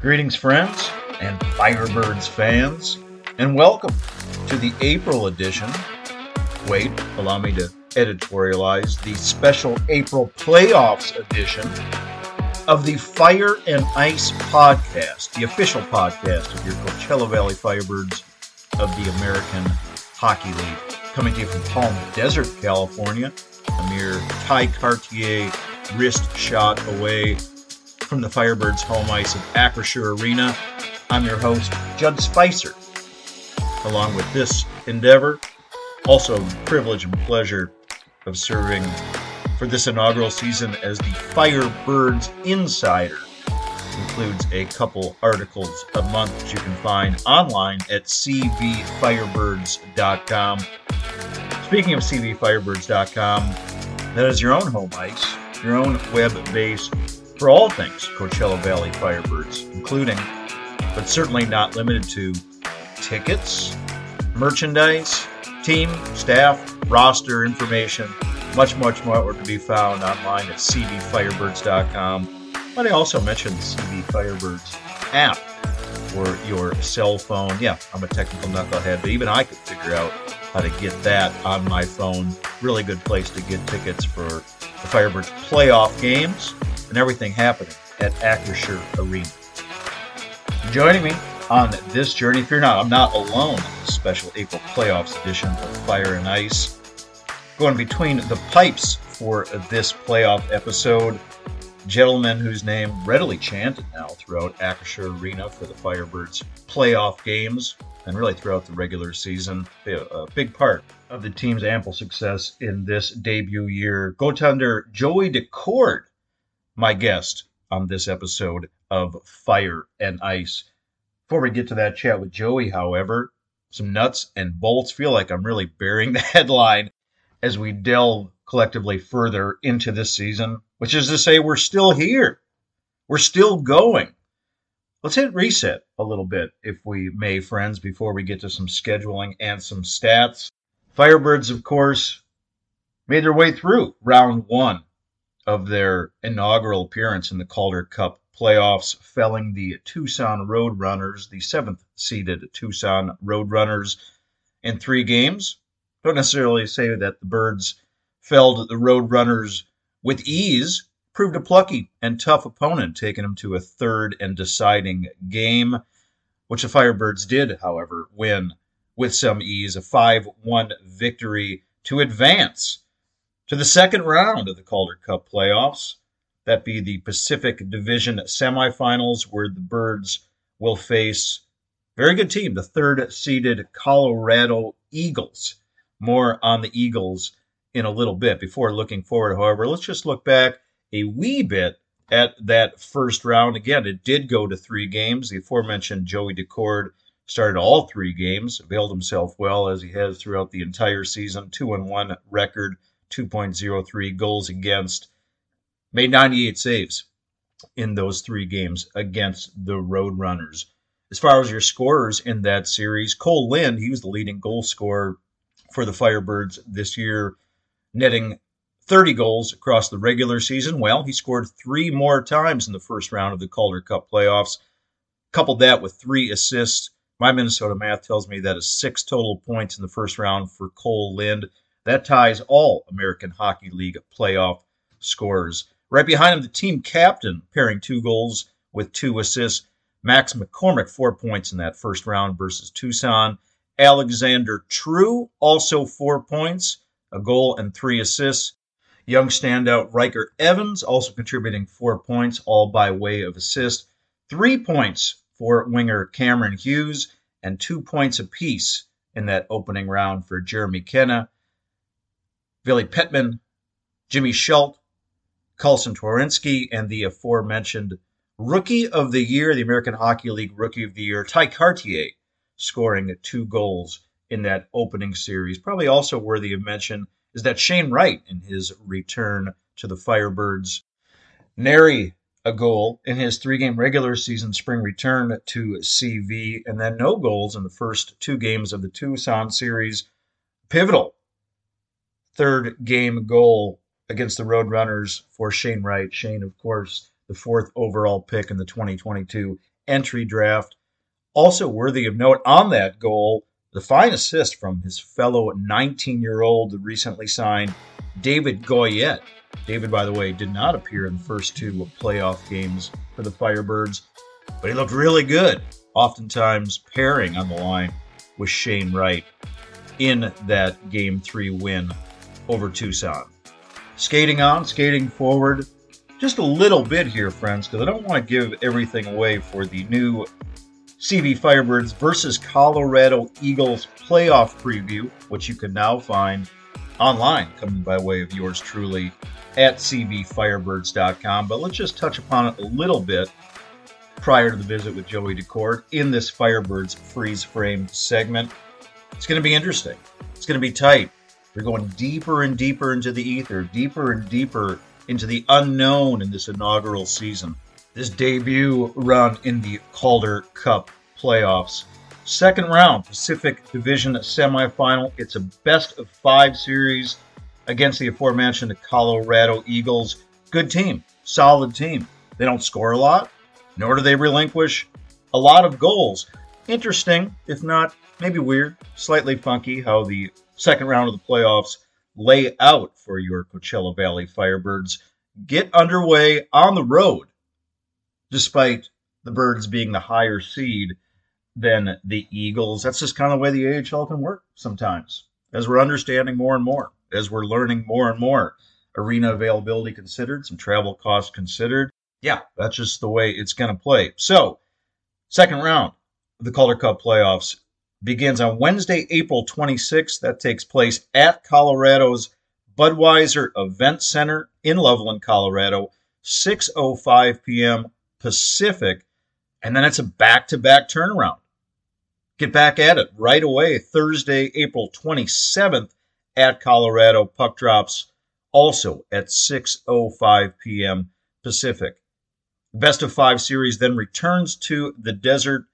Greetings, friends and Firebirds fans, and welcome to the April edition. Wait, allow me to editorialize the special April playoffs edition of the Fire and Ice podcast, the official podcast of your Coachella Valley Firebirds of the American Hockey League. Coming to you from Palm Desert, California, a mere Tye Kartye wrist shot away from the Firebirds home ice of Acrisure Arena. I'm your host, Judd Spicer. Along with this endeavor, also privilege and pleasure of serving for this inaugural season as the Firebirds Insider. Includes a couple articles a month that you can find online at cvfirebirds.com. Speaking of cvfirebirds.com, that is your own home ice, your own web base for all things Coachella Valley Firebirds, including, but certainly not limited to, tickets, merchandise, team, staff, roster information, much, much more to be found online at cvfirebirds.com. But I also mentioned the CV Firebirds app for your cell phone. Yeah, I'm a technical knucklehead, but even I could figure out how to get that on my phone. Really good place to get tickets for the Firebirds playoff games and everything happening at Acrisure Arena. Joining me on this journey, if you're not, I'm not alone in this special April playoffs edition of Fire and Ice. Going between the pipes for this playoff episode, gentleman whose name readily chanted now throughout Acrisure Arena for the Firebirds playoff games and really throughout the regular season. Uh, a big part of the team's ample success in this debut year. Goaltender Joey Daccord my guest on this episode of Fire and Ice. Before we get to that chat with Joey, however, some nuts and bolts. Feel like I'm really bearing the headline as we delve collectively further into this season, which is to say, we're still here. We're still going. Let's hit reset a little bit, if we may, friends, before we get to some scheduling and some stats. Firebirds, of course, made their way through round one of their inaugural appearance in the Calder Cup playoffs, felling the Tucson Roadrunners, the seventh seeded Tucson Roadrunners, in three games. Don't necessarily say that the Birds felled the Roadrunners with ease, proved a plucky and tough opponent, taking them to a third and deciding game, which the Firebirds did, however, win with some ease, a 5 1 victory to advance to the second round of the Calder Cup playoffs. That be the Pacific Division semifinals, where the Birds will face very good team, the third seeded Colorado Eagles. More on the Eagles in a little bit. Before looking forward, however, let's just look back a wee bit at that first round. Again, it did go to three games. The aforementioned Joey Daccord started all three games, availed himself well as he has throughout the entire season. Two and one record 2.03 goals against, made 98 saves in those three games against the Roadrunners. As far as your scorers in that series, Kole Lind, he was the leading goal scorer for the Firebirds this year, netting 30 goals across the regular season. Well, he scored three more times in the first round of the Calder Cup playoffs. Coupled that with three assists. My Minnesota math tells me that is six total points in the first round for Kole Lind. That ties all American Hockey League playoff scorers. Right behind him, the team captain, pairing two goals with two assists. Max McCormick, four points in that first round versus Tucson. Alexander True, also four points, a goal and three assists. Young standout Ryker Evans, also contributing four points, all by way of assist. Three points for winger Cameron Hughes, and two points apiece in that opening round for Jeremy Kenna Ville Petman, Jimmy Schuldt, Carsen Twarynski, and the aforementioned Rookie of the Year, the American Hockey League Rookie of the Year, Tye Kartye, scoring two goals in that opening series. Probably also worthy of mention is that Shane Wright, in his return to the Firebirds, nary a goal in his three game regular season spring return to CV, and then no goals in the first two games of the Tucson series. Pivotal third game goal against the Roadrunners for Shane Wright. Shane, of course, the fourth overall pick in the 2022 entry draft. Also worthy of note on that goal, the fine assist from his fellow 19 year old recently signed David Goyette. David, by the way, did not appear in the first two playoff games for the Firebirds, but he looked really good, oftentimes pairing on the line with Shane Wright in that game three win over Tucson. Skating on, skating forward, just a little bit here, friends, because I don't want to give everything away for the new CV Firebirds versus Colorado Eagles playoff preview, which you can now find online, coming by way of yours truly at cvfirebirds.com. But let's just touch upon it a little bit prior to the visit with Joey Daccord in this Firebirds freeze frame segment. It's going to be interesting. It's going to be tight. We're going deeper and deeper into the ether, deeper and deeper into the unknown in this inaugural season. This debut run in the Calder Cup playoffs. Second round, Pacific Division semifinal. It's a best of five series against the aforementioned Colorado Eagles. Good team, solid team. They don't score a lot, nor do they relinquish a lot of goals. Interesting, if not maybe weird, slightly funky how the second round of the playoffs lay out for your Coachella Valley Firebirds. Get underway on the road, despite the Birds being the higher seed than the Eagles. That's just kind of the way the AHL can work sometimes, as we're understanding more and more, as we're learning more and more. Arena availability considered, some travel costs considered. Yeah, that's just the way it's going to play. So, second round of the Calder Cup playoffs begins on Wednesday, April 26th. That takes place at Colorado's Budweiser Event Center in Loveland, Colorado, 6:05 p.m. Pacific, and then it's a back-to-back turnaround. Get back at it right away Thursday, April 27th at Colorado. Puck drops also at 6:05 p.m. Pacific. Best of 5 series then returns to the desert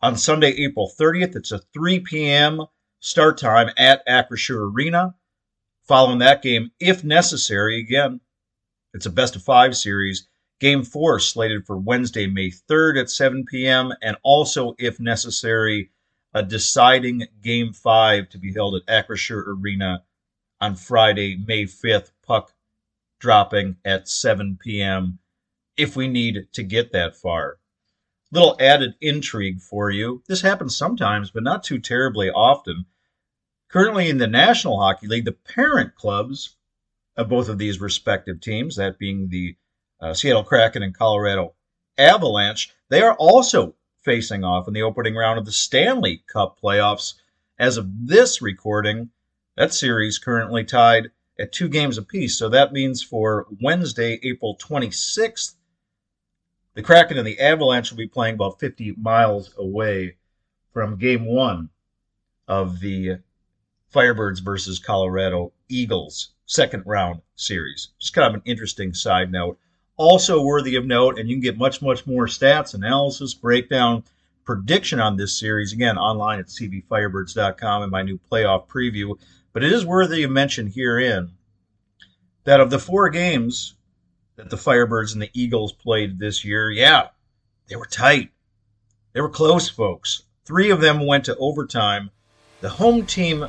on Sunday, April 30th. It's a 3 p.m. start time at Acrisure Arena. Following that game, if necessary, again, it's a best of five series. Game four slated for Wednesday, May 3rd at 7 p.m. And also, if necessary, a deciding game five to be held at Acrisure Arena on Friday, May 5th. Puck dropping at 7 p.m. if we need to get that far little added intrigue for you. This happens sometimes, but not too terribly often. Currently in the National Hockey League, the parent clubs of both of these respective teams, that being the uh, Seattle Kraken and Colorado Avalanche, they are also facing off in the opening round of the Stanley Cup playoffs. As of this recording, that series currently tied at two games apiece. So that means for Wednesday, April 26th, the Kraken and the Avalanche will be playing about 50 miles away from game one of the Firebirds versus Colorado Eagles second round series. Just kind of an interesting side note. Also worthy of note, and you can get much, much more stats, analysis, breakdown, prediction on this series, again, online at cvfirebirds.com in my new playoff preview. But it is worthy of mention herein that of the four games that the Firebirds and the Eagles played this year, yeah, they were tight. They were close, folks. Three of them went to overtime. The home team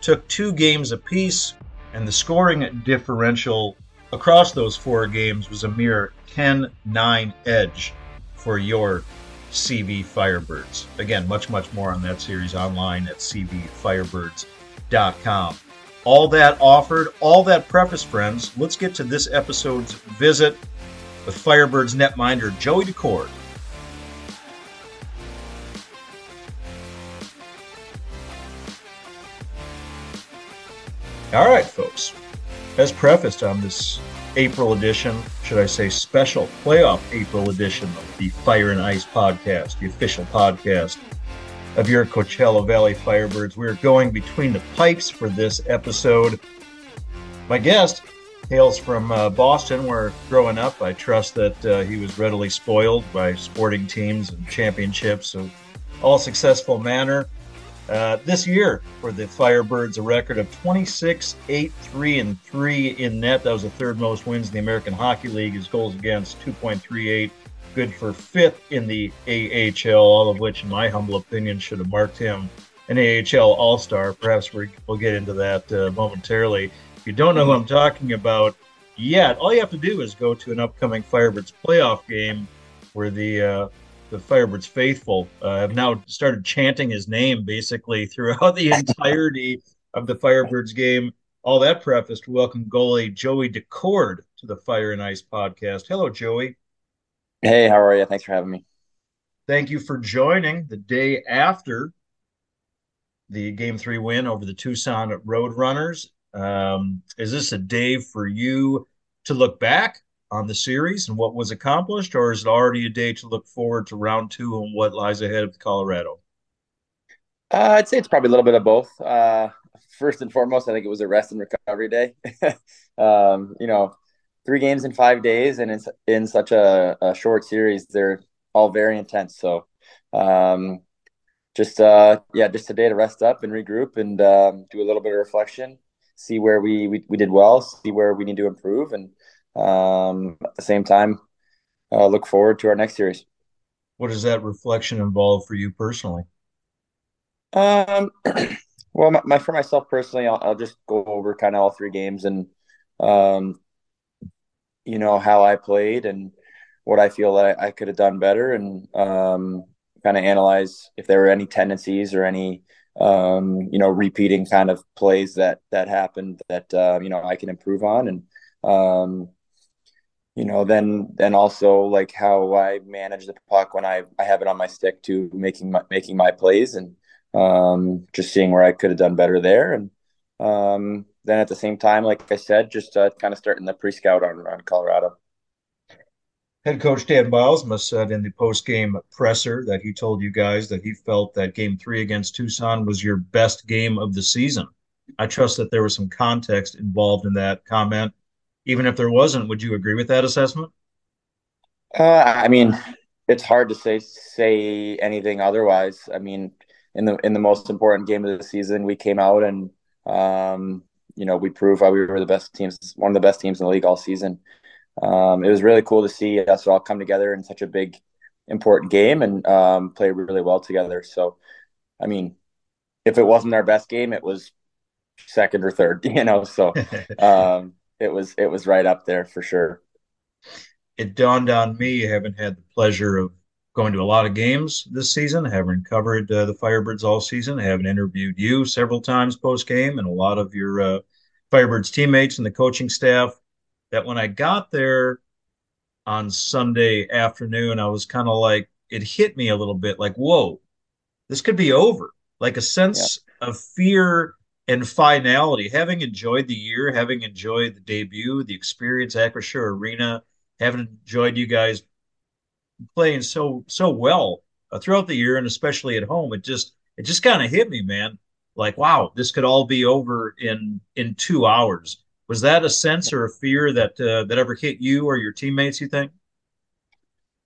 took two games apiece, and the scoring differential across those four games was a mere 10 9 edge for your CV Firebirds. Again, much, much more on that series online at cvfirebirds.com all that offered, all that preface, friends, let's get to this episode's visit with Firebirds netminder Joey Daccord. All right, folks. As prefaced on this April edition, should I say special playoff April edition of the Fire and Ice podcast, the official podcast of your Coachella Valley Firebirds. We're going between the pipes for this episode. My guest hails from uh, Boston, where growing up, I trust that uh, he was readily spoiled by sporting teams and championships of all successful manner. Uh, this year for the Firebirds, a record of 26, 8, 3, and 3 in net. That was the third most wins in the American Hockey League. His goals against 2.38 good for fifth in the AHL, all of which, in my humble opinion, should have marked him an AHL All Star. Perhaps we will get into that uh, momentarily. If you don't know who I'm talking about yet, all you have to do is go to an upcoming Firebirds playoff game where the uh, the Firebirds faithful uh, have now started chanting his name basically throughout the entirety of the Firebirds game. All that prefaced, welcome goalie Joey Daccord to the Fire and Ice podcast. Hello, Joey. Hey, how are you? Thanks for having me. Thank you for joining the day after the game three win over the Tucson Roadrunners. Um, is this a day for you to look back on the series and what was accomplished, or is it already a day to look forward to round two and what lies ahead of Colorado? Uh, I'd say it's probably a little bit of both. Uh, first and foremost, I think it was a rest and recovery day. um, you know, three games in five days, and it's in such a, a short series, they're all very intense. So, um, just uh, yeah, just a day to rest up and regroup and um, do a little bit of reflection, see where we, we we did well, see where we need to improve, and um, at the same time, uh, look forward to our next series. What does that reflection involve for you personally? Um, well, my, my, for myself personally, I'll, I'll just go over kind of all three games and um, you know how I played and what I feel that I, I could have done better, and um, kind of analyze if there were any tendencies or any um, you know repeating kind of plays that that happened that uh, you know I can improve on, and um, you know then then also like how I manage the puck when I I have it on my stick to making my making my plays and um, just seeing where I could have done better there and um, then at the same time, like I said, just uh, kind of starting the pre-scout on, on Colorado. Head coach Dan Bylsma said in the post-game presser that he told you guys that he felt that game three against Tucson was your best game of the season. I trust that there was some context involved in that comment. Even if there wasn't, would you agree with that assessment? Uh, I mean, it's hard to say say anything otherwise. I mean, in the in the most important game of the season, we came out and um, you know, we proved why we were the best teams, one of the best teams in the league all season. Um, it was really cool to see us all come together in such a big, important game and um, play really well together. So, I mean, if it wasn't our best game, it was second or third, you know. So, um, it was it was right up there for sure. It dawned on me, I haven't had the pleasure of going to a lot of games this season, I haven't covered uh, the Firebirds all season, I haven't interviewed you several times post game, and a lot of your uh, Firebirds teammates and the coaching staff. That when I got there on Sunday afternoon, I was kind of like, it hit me a little bit like, whoa, this could be over. Like a sense yeah. of fear and finality. Having enjoyed the year, having enjoyed the debut, the experience, Acrisure Arena, having enjoyed you guys playing so so well uh, throughout the year and especially at home. It just it just kind of hit me, man. Like, wow, this could all be over in in two hours. Was that a sense or a fear that uh, that ever hit you or your teammates? You think?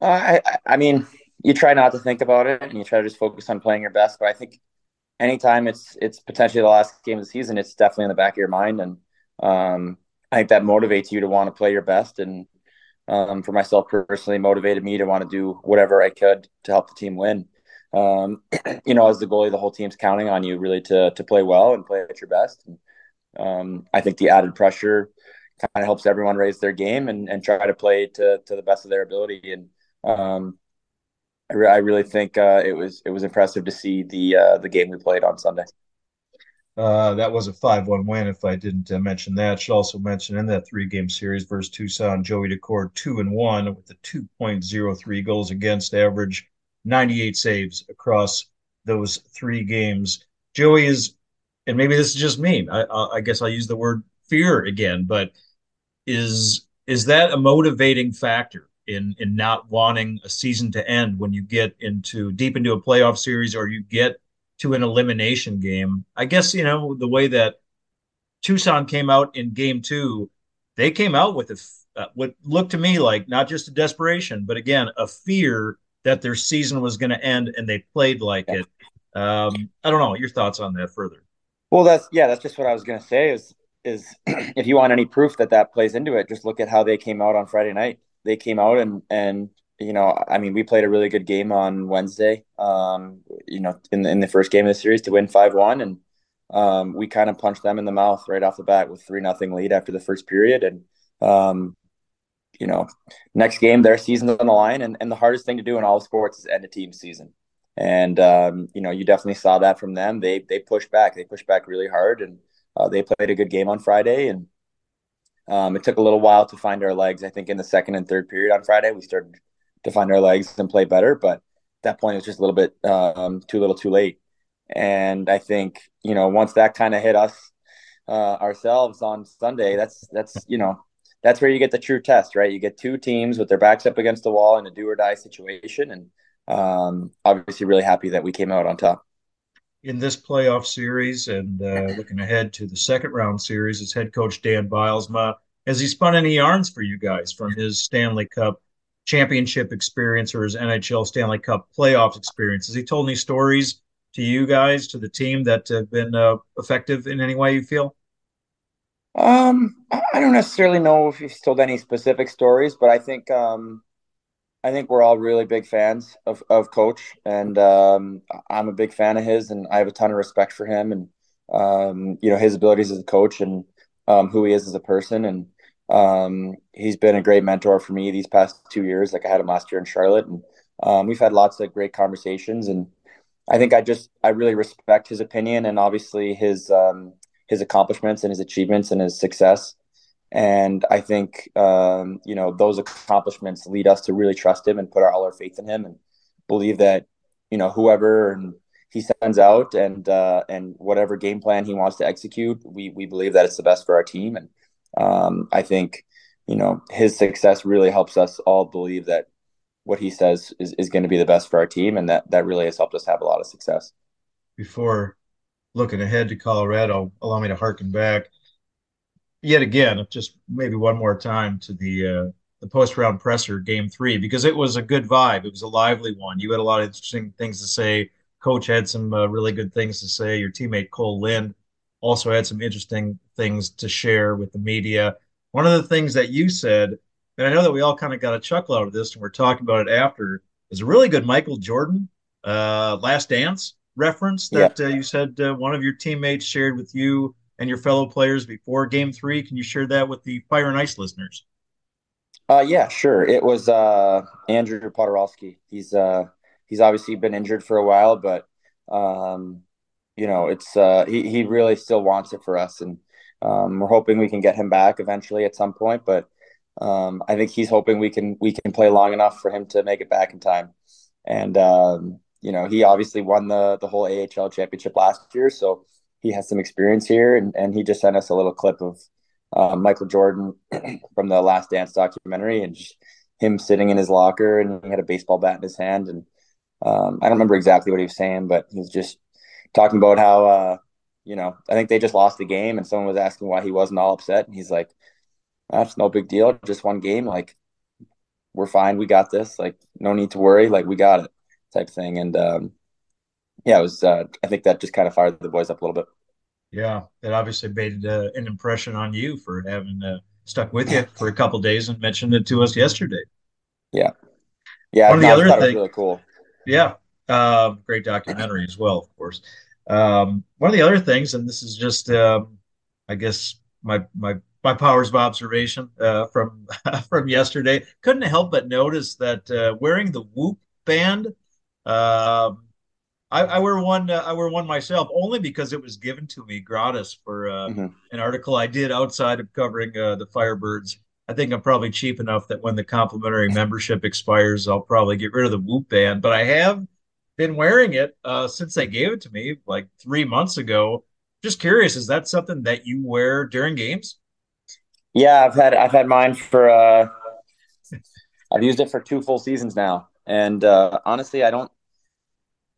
Uh, I I mean, you try not to think about it and you try to just focus on playing your best. But I think anytime it's it's potentially the last game of the season, it's definitely in the back of your mind, and um, I think that motivates you to want to play your best and um, for myself personally motivated me to want to do whatever I could to help the team win. Um, you know, as the goalie, the whole team's counting on you really to to play well and play at your best. And, um, I think the added pressure kind of helps everyone raise their game and, and try to play to, to the best of their ability. And um, I, re- I, really think uh, it was it was impressive to see the uh, the game we played on Sunday. Uh, that was a 5 1 win, if I didn't uh, mention that. Should also mention in that three game series versus Tucson, Joey Daccord 2 and 1 with the 2.03 goals against average, 98 saves across those three games. Joey is, and maybe this is just me, I, I guess I'll use the word fear again, but is is that a motivating factor in in not wanting a season to end when you get into deep into a playoff series or you get to an elimination game. I guess, you know, the way that Tucson came out in game two, they came out with a, uh, what looked to me like not just a desperation, but again, a fear that their season was going to end and they played like it. Um, I don't know your thoughts on that further. Well, that's, yeah, that's just what I was going to say is, is if you want any proof that that plays into it, just look at how they came out on Friday night. They came out and, and you know, I mean, we played a really good game on Wednesday. Um, you know, in the in the first game of the series to win five one, and um, we kind of punched them in the mouth right off the bat with three nothing lead after the first period, and um, you know, next game their season's on the line, and, and the hardest thing to do in all sports is end a team season. And um, you know, you definitely saw that from them. They they pushed back. They pushed back really hard, and uh, they played a good game on Friday. And um, it took a little while to find our legs. I think in the second and third period on Friday, we started to find our legs and play better. But at that point, it was just a little bit um, too little, too late. And I think you know once that kind of hit us uh, ourselves on Sunday, that's that's you know that's where you get the true test, right? You get two teams with their backs up against the wall in a do or die situation, and um, obviously really happy that we came out on top. In this playoff series and uh, looking ahead to the second round series, as head coach Dan Bylsma, has he spun any yarns for you guys from his Stanley Cup championship experience or his NHL Stanley Cup playoff experience? Has he told any stories to you guys, to the team that have been uh, effective in any way you feel? Um, I don't necessarily know if he's told any specific stories, but I think um, I think we're all really big fans of, of Coach, and um, I'm a big fan of his, and I have a ton of respect for him, and um, you know his abilities as a coach, and um, who he is as a person, and um, he's been a great mentor for me these past two years. Like I had him last year in Charlotte, and um, we've had lots of great conversations, and I think I just I really respect his opinion, and obviously his um, his accomplishments and his achievements and his success. And I think um, you know those accomplishments lead us to really trust him and put our, all our faith in him and believe that you know whoever he sends out and uh, and whatever game plan he wants to execute, we we believe that it's the best for our team. And um, I think you know his success really helps us all believe that what he says is, is going to be the best for our team, and that that really has helped us have a lot of success. Before looking ahead to Colorado, allow me to harken back yet again, just maybe one more time to the uh, the post round presser game three because it was a good vibe. It was a lively one. You had a lot of interesting things to say. Coach had some uh, really good things to say. Your teammate Kole Lind also had some interesting things to share with the media. One of the things that you said, and I know that we all kind of got a chuckle out of this, and we're talking about it after, is a really good Michael Jordan uh, Last Dance reference that yeah. uh, you said uh, one of your teammates shared with you and your fellow players before game three. Can you share that with the Fire and Ice listeners? Uh, yeah, sure. It was uh, Andrew Poturalski. He's uh, he's obviously been injured for a while, but um, you know, it's uh, he he really still wants it for us, and um, we're hoping we can get him back eventually at some point. But um, I think he's hoping we can we can play long enough for him to make it back in time. And um, you know, he obviously won the the whole AHL championship last year, so he has some experience here. And, and he just sent us a little clip of uh, Michael Jordan from the Last Dance documentary, and just him sitting in his locker, and he had a baseball bat in his hand. And um, I don't remember exactly what he was saying, but he was just talking about how uh, you know I think they just lost the game, and someone was asking why he wasn't all upset, and he's like, "That's no big deal, just one game. Like we're fine, we got this. Like no need to worry, like we got it." type thing. And um, yeah, it was. Uh, I think that just kind of fired the boys up a little bit. Yeah, it obviously made uh, an impression on you for having uh, stuck with you for a couple days and mentioned it to us yesterday. Yeah, yeah. One of the other things, really cool. Yeah, uh, great documentary as well, of course. Um, one of the other things, and this is just, um, I guess, my my my powers of observation uh, from from yesterday. Couldn't help but notice that uh, wearing the Whoop band um, I, I, wear one. Uh, I wear one myself only because it was given to me gratis for uh, mm-hmm. an article I did outside of covering uh, the Firebirds. I think I'm probably cheap enough that when the complimentary membership expires, I'll probably get rid of the Whoop band. But I have been wearing it uh, since they gave it to me like three months ago. Just curious, is that something that you wear during games? Yeah, I've had I've had mine for. Uh, I've used it for two full seasons now, and uh, honestly, I don't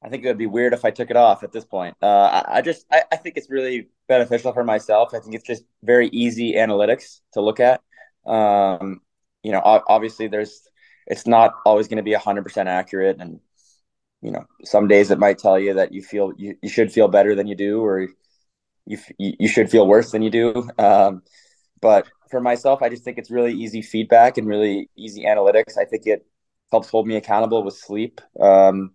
I think it would be weird if I took it off at this point. Uh, I, I, just I, I, think it's really beneficial for myself. I think it's just very easy analytics to look at. Um, you know, obviously there's it's not always going to be hundred percent accurate, and you know, some days it might tell you that you feel you, you should feel better than you do, or you you should feel worse than you do. Um, but for myself, I just think it's really easy feedback and really easy analytics. I think it helps hold me accountable with sleep. Um,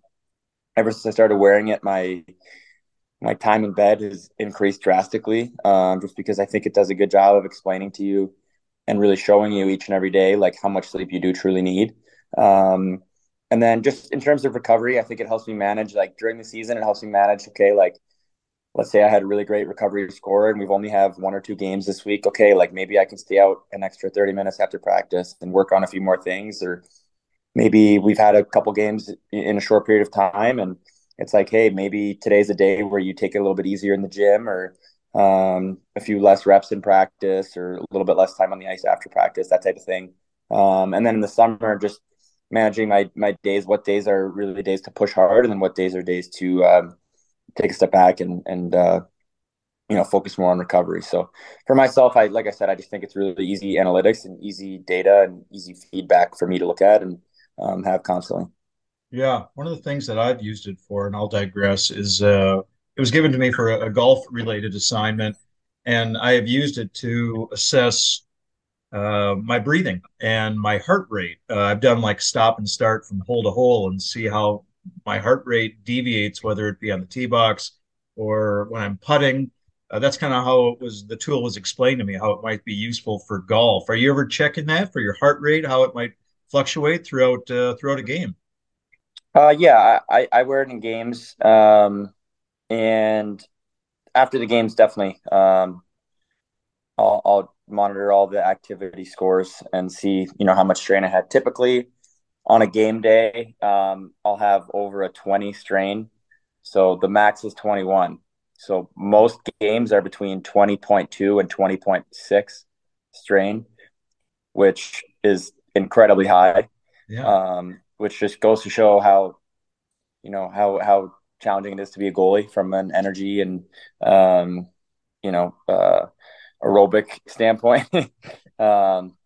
ever since I started wearing it, my my time in bed has increased drastically. Um, just because I think it does a good job of explaining to you and really showing you each and every day like how much sleep you do truly need. Um, and then just in terms of recovery, I think it helps me manage like during the season. It helps me manage. Okay, like let's say I had a really great recovery score and we've only have one or two games this week. Okay, like maybe I can stay out an extra 30 minutes after practice and work on a few more things or maybe we've had a couple games in a short period of time and it's like, hey, maybe today's a day where you take it a little bit easier in the gym or um, a few less reps in practice or a little bit less time on the ice after practice, that type of thing. Um, and then in the summer, just managing my my days, what days are really days to push hard, and then what days are days to um, take a step back and and uh, you know focus more on recovery. So for myself, I like I said, I just think it's really easy analytics and easy data and easy feedback for me to look at and um, have constantly. Yeah, one of the things that I've used it for, and I'll digress, is uh, it was given to me for a, a golf related assignment, and I have used it to assess uh, my breathing and my heart rate. Uh, I've done like stop and start from hole to hole and see how my heart rate deviates, whether it be on the tee box or when I'm putting. Uh, that's kind of how it was. The tool was explained to me how it might be useful for golf. Are you ever checking that for your heart rate, how it might fluctuate throughout uh, throughout a game? Uh, yeah, I, I wear it in games, um, and after the games, definitely. Um, I'll, I'll monitor all the activity scores and see, you know, how much strain I had. Typically, on a game day, um, I'll have over a 20 strain. So the max is 21. So most games are between 20.2 and 20.6 strain, which is incredibly high. Yeah. Um, which just goes to show how, you know, how, how challenging it is to be a goalie from an energy and, um, you know, uh, aerobic standpoint. um,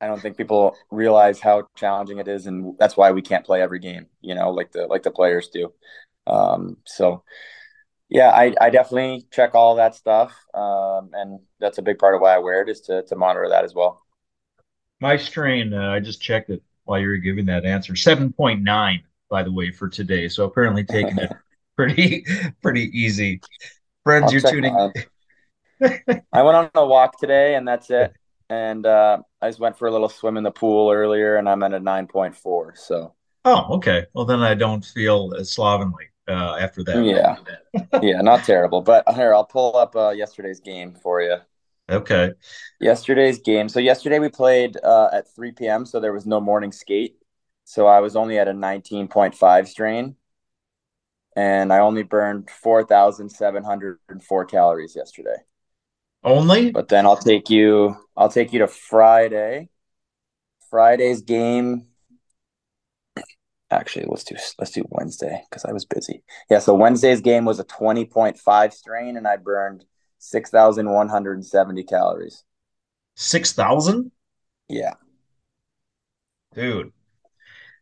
I don't think people realize how challenging it is, and that's why we can't play every game. You know, like the like the players do. Um, so, yeah, I, I definitely check all that stuff, um, and that's a big part of why I wear it is to to monitor that as well. My strain, uh, I just checked it while you were giving that answer. Seven point nine, by the way, for today. So apparently taking it pretty pretty easy. Friends, I'll you're tuning. I went on a walk today, and that's it and uh, I just went for a little swim in the pool earlier, and I'm at a nine point four. So. Oh, okay. Well, then I don't feel as slovenly uh, after that. Yeah, yeah, not terrible. But here, I'll pull up uh, yesterday's game for you. Okay. Yesterday's game. So yesterday we played uh, at 3 p.m. So there was no morning skate. So I was only at a 19.5 strain, and I only burned 4,704 calories yesterday. Only? But then I'll take you I'll take you to Friday. Friday's game. Actually, let's do let's do Wednesday because I was busy. Yeah, so Wednesday's game was a 20.5 strain and I burned 6,170 calories. 6,000? Yeah. Dude.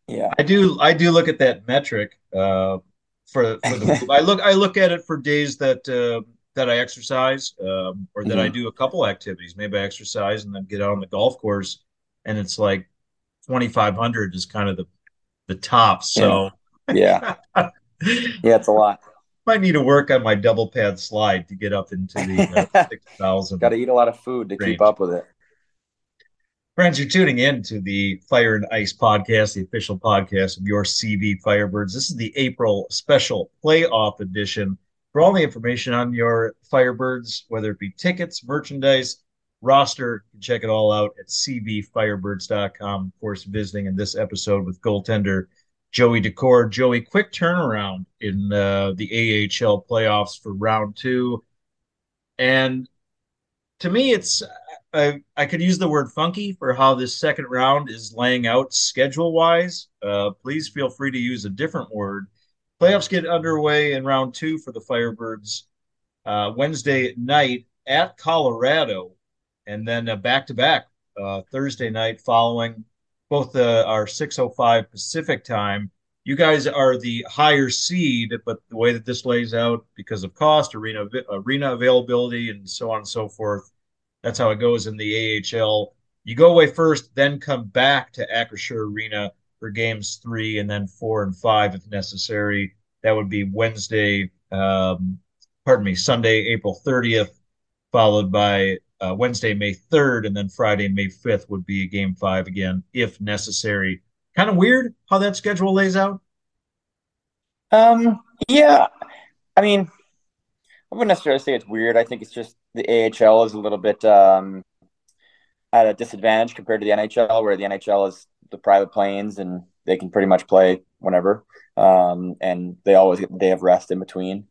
Yeah. I do I do look at that metric uh for, for the I look I look at it for days that uh that I exercise um, or that mm-hmm. I do a couple activities. Maybe I exercise and then get out on the golf course, and it's like 2,500 is kind of the the top. So yeah, yeah, yeah it's a lot. Might need to work on my double pad slide to get up into the uh, 6,000. Got to eat a lot of food to range. keep up with it. Friends, you're tuning in to the Fire and Ice podcast, the official podcast of your CV Firebirds. This is the April special playoff edition for all the information on your Firebirds, whether it be tickets, merchandise, roster, you can check it all out at cvfirebirds.com. Of course, visiting in this episode with goaltender Joey Daccord. Joey, quick turnaround in uh, the AHL playoffs for round two. And to me, it's I, I could use the word funky for how this second round is laying out schedule wise. Uh, please feel free to use a different word Playoffs get underway in round two for the Firebirds uh, Wednesday night at Colorado, and then back to back Thursday night following both uh, our 6:05 Pacific time. You guys are the higher seed, but the way that this lays out, because of cost, arena arena availability, and so on and so forth, that's how it goes in the AHL. You go away first, then come back to Acrisure Arena for games three and then four and five if necessary. That would be Wednesday, um, pardon me, Sunday, April 30th, followed by uh, Wednesday, May 3rd, and then Friday, May 5th would be a game five again if necessary. Kind of weird how that schedule lays out. Um, yeah, I mean, I wouldn't necessarily say it's weird. I think it's just the AHL is a little bit um, at a disadvantage compared to the NHL, where the NHL is the private planes and they can pretty much play whenever, um, and they always get the day of rest in between.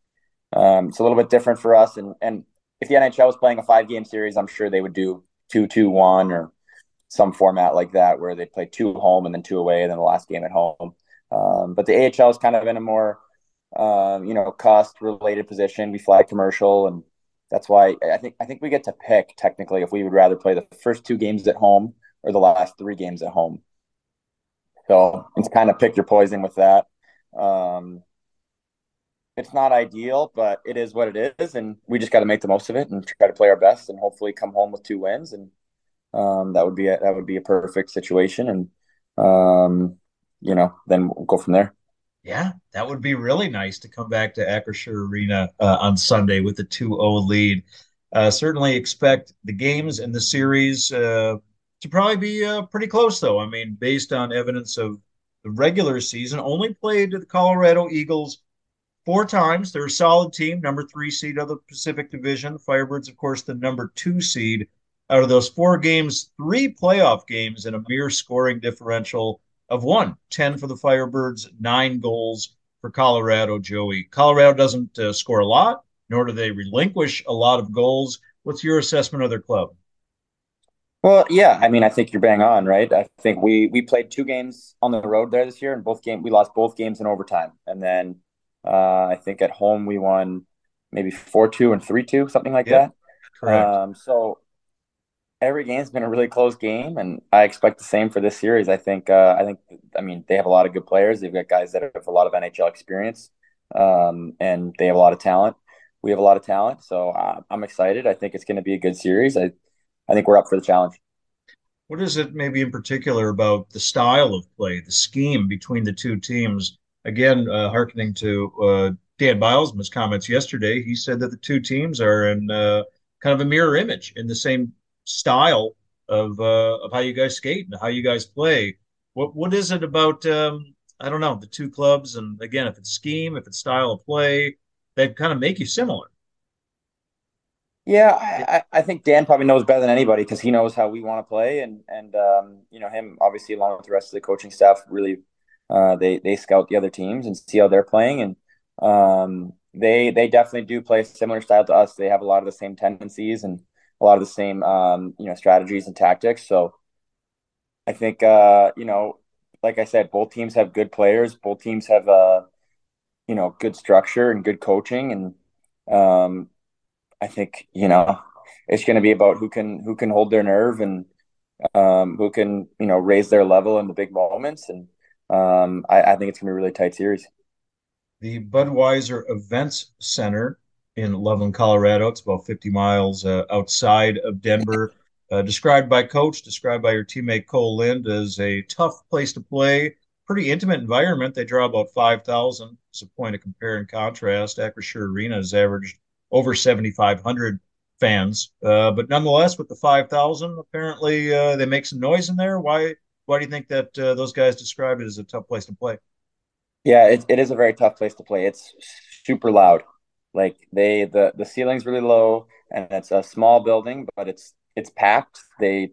Um, it's a little bit different for us, and and if the NHL was playing a five game series, I'm sure they would do two two one or some format like that where they play two home and then two away, and then the last game at home. Um, but the AHL is kind of in a more um, you know cost related position. We fly commercial, and that's why I think I think we get to pick technically if we would rather play the first two games at home or the last three games at home. So it's kind of pick your poison with that. Um, it's not ideal, but it is what it is, and we just got to make the most of it and try to play our best, and hopefully come home with two wins, and um, that would be a, that would be a perfect situation, and um, you know, then we'll go from there. Yeah, that would be really nice to come back to Acrisure Arena uh, on Sunday with a 2-0 lead. Uh, certainly expect the games in the series uh, to probably be uh, pretty close, though. I mean, based on evidence of the regular season, only played to the Colorado Eagles four times. They're a solid team, number three seed of the Pacific Division. The Firebirds, of course, the number two seed. Out of those four games, three playoff games and a mere scoring differential of one 10 for the Firebirds, nine goals for Colorado, Joey. Colorado doesn't uh, score a lot, nor do they relinquish a lot of goals. What's your assessment of their club? Well, yeah, I mean, I think you're bang on, right? I think we we played two games on the road there this year, and both game we lost both games in overtime, and then uh, I think at home we won maybe four two and three two, something like that. Correct. Um, so every game's been a really close game, and I expect the same for this series. I think. Uh, I think. I mean, they have a lot of good players. They've got guys that have a lot of NHL experience, um, and they have a lot of talent. We have a lot of talent, so uh, I'm excited. I think it's going to be a good series. I, I think we're up for the challenge. What is it, maybe in particular, about the style of play, the scheme between the two teams? Again, uh, harkening to uh, Dan Bylsma's comments yesterday, he said that the two teams are in uh, kind of a mirror image in the same style of uh, of how you guys skate and how you guys play. What what is it about? Um, I don't know the two clubs, and again, if it's scheme, if it's style of play, they kind of make you similar. Yeah, I, I think Dan probably knows better than anybody because he knows how we want to play, and and um, you know him obviously along with the rest of the coaching staff. Really, uh, they they scout the other teams and see how they're playing, and um, they they definitely do play a similar style to us. They have a lot of the same tendencies, and a lot of the same um, you know strategies and tactics. So I think uh, you know, like I said, both teams have good players. Both teams have uh, you know good structure and good coaching, and um, I think you know it's going to be about who can who can hold their nerve and um, who can you know raise their level in the big moments. And um, I, I think it's going to be a really tight series. The Budweiser Events Center in Loveland, Colorado. It's about 50 miles uh, outside of Denver. Uh, described by coach, described by your teammate Kole Lind as a tough place to play, pretty intimate environment. They draw about 5,000. As a point of compare and contrast, Acrisure Arena has averaged over 7,500 fans. Uh, but nonetheless, with the 5,000, apparently uh, they make some noise in there. Why? Why do you think that uh, those guys describe it as a tough place to play? Yeah, it, it is a very tough place to play. It's super loud. Like they the the ceiling's really low and it's a small building, but it's it's packed. They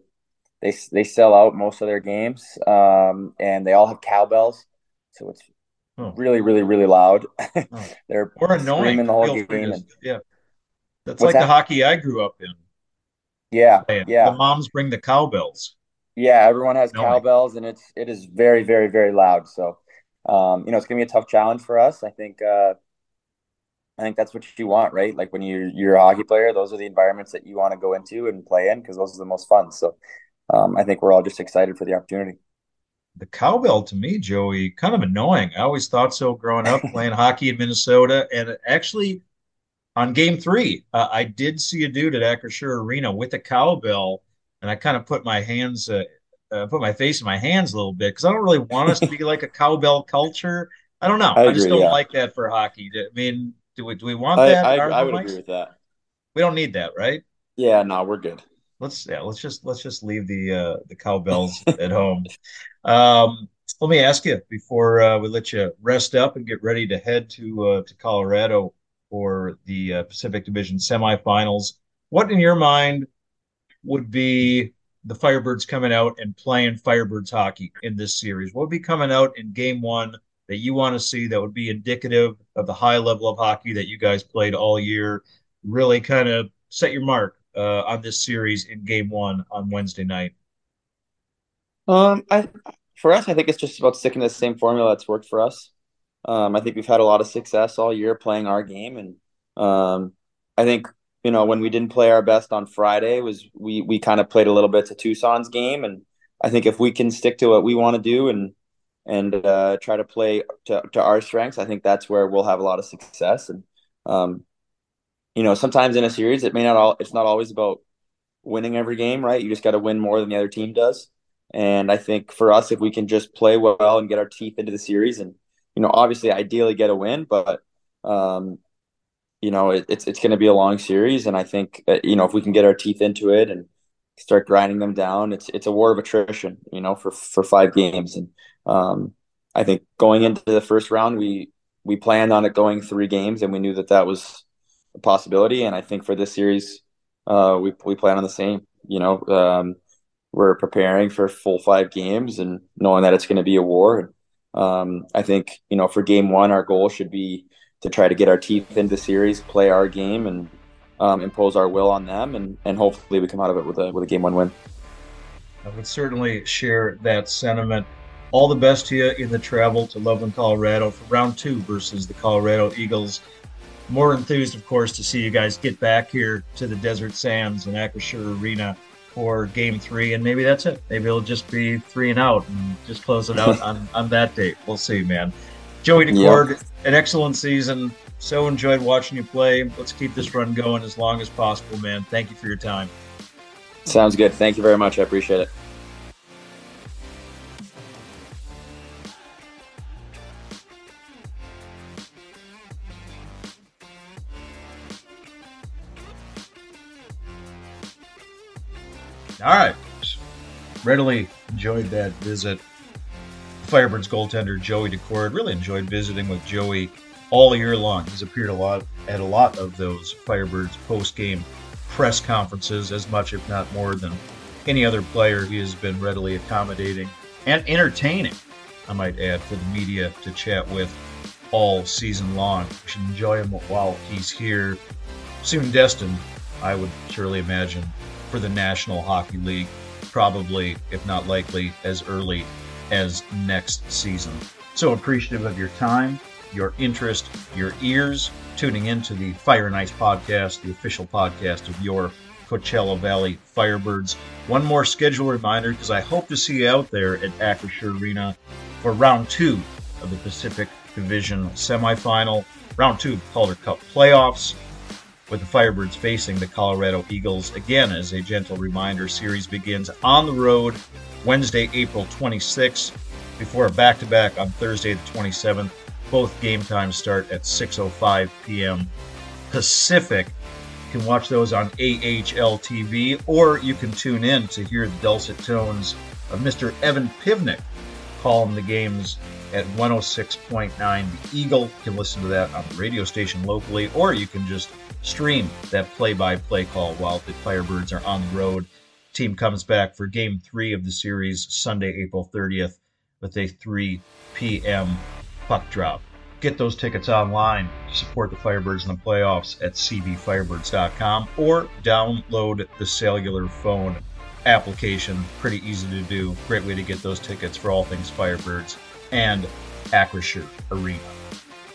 they they sell out most of their games, um, and they all have cowbells, so it's oh. really really really loud. Oh. They're or annoying the whole game. And, yeah, that's like that? the hockey I grew up in. Yeah, yeah. The moms bring the cowbells. Yeah, everyone has annoying. cowbells, and it's it is very very very loud. So, um, you know, it's gonna be a tough challenge for us. I think. Uh, I think that's what you want, right? Like when you you're a hockey player, those are the environments that you want to go into and play in because those are the most fun. So um, I think we're all just excited for the opportunity. The cowbell to me, Joey, kind of annoying. I always thought so growing up playing hockey in Minnesota, and actually on game three, uh, I did see a dude at Acrisure Arena with a cowbell, and I kind of put my hands uh, uh, put my face in my hands a little bit because I don't really want us to be like a cowbell culture. I don't know. I, I I just don't yeah. like that for hockey. I mean, do we do we want I that? I, I would agree with that. We don't need that, right? Yeah, no, we're good. Let's yeah, let's just let's just leave the uh, the cowbells at home. Um, let me ask you before uh, we let you rest up and get ready to head to uh, to Colorado for the uh, Pacific Division semifinals. What in your mind would be the Firebirds coming out and playing Firebirds hockey in this series? What would be coming out in game one that you want to see that would be indicative of the high level of hockey that you guys played all year? Really kind of set your mark uh, on this series in game one on Wednesday night. Um, I for us, I think it's just about sticking to the same formula that's worked for us. Um, I think we've had a lot of success all year playing our game, and um, I think you know when we didn't play our best on Friday was we we kind of played a little bit to Tucson's game, and I think if we can stick to what we want to do and and uh, try to play to, to our strengths, I think that's where we'll have a lot of success. And um, you know, sometimes in a series, it may not all it's not always about winning every game, right? You just got to win more than the other team does. And I think for us, if we can just play well and get our teeth into the series, and you know, obviously, ideally get a win, but um, you know, it, it's it's going to be a long series, and I think uh, you know if we can get our teeth into it and start grinding them down, it's it's a war of attrition, you know, for for five games, and um, I think going into the first round, we we planned on it going three games, and we knew that that was a possibility, and I think for this series, uh, we we plan on the same, you know. Um, we're preparing for full five games and knowing that it's going to be a war. Um, I think you know for game one, our goal should be to try to get our teeth into series, play our game, and um, impose our will on them, and and hopefully we come out of it with a with a game one win. I would certainly share that sentiment. All the best to you in the travel to Loveland, Colorado for round two versus the Colorado Eagles. More enthused, of course, to see you guys get back here to the Desert Sands and Acrisure Arena for game three. And maybe that's it. Maybe it'll just be three and out and just close it out on, on that date. We'll see, man. Joey Daccord, Yep. an excellent season. So enjoyed watching you play. Let's keep this run going as long as possible, man. Thank you for your time. Sounds good. Thank you very much. I appreciate it. All right. Readily enjoyed that visit. Firebirds goaltender Joey Daccord. Really enjoyed visiting with Joey all year long. He's appeared a lot at a lot of those Firebirds post-game press conferences, as much, if not more, than any other player. He has been readily accommodating and entertaining, I might add, for the media to chat with all season long. We should enjoy him while he's here. Soon destined, I would surely imagine, for the National Hockey League, probably, if not likely, as early as next season. So appreciative of your time, your interest, your ears, tuning into the Fire and Ice podcast, the official podcast of your Coachella Valley Firebirds. One more schedule reminder because I hope to see you out there at Acrisure Arena for round two of the Pacific Division semifinal, round two of Calder Cup playoffs with the Firebirds facing the Colorado Eagles. Again, as a gentle reminder, series begins on the road Wednesday, April 26th, before a back-to-back on Thursday, the 27th. Both game times start at 6:05 p.m. Pacific. You can watch those on AHL TV, or you can tune in to hear the dulcet tones of Mr. Evan Pivnik calling the games at 106.9 The Eagle. You can listen to that on the radio station locally, or you can just stream that play-by-play call while the Firebirds are on the road. Team comes back for Game Three of the series Sunday, April 30th, with a 3 p.m. puck drop. Get those tickets online to support the Firebirds in the playoffs at cvfirebirds.com or download the cellular phone application. Pretty easy to do. Great way to get those tickets for all things Firebirds and Acrisure Arena.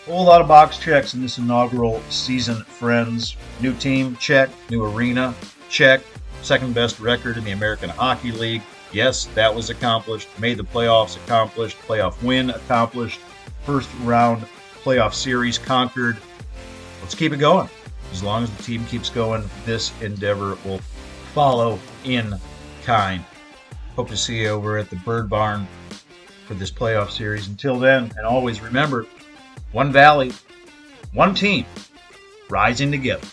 A whole lot of box checks in this inaugural season, friends. New team, check. New arena, check. Second best record in the American Hockey League. Yes, that was accomplished. Made the playoffs accomplished. Playoff win accomplished. First round playoff series conquered. Let's keep it going. As long as the team keeps going, this endeavor will follow in kind. Hope to see you over at the Bird Barn for this playoff series. Until then, and always remember one Valley, one team, rising together.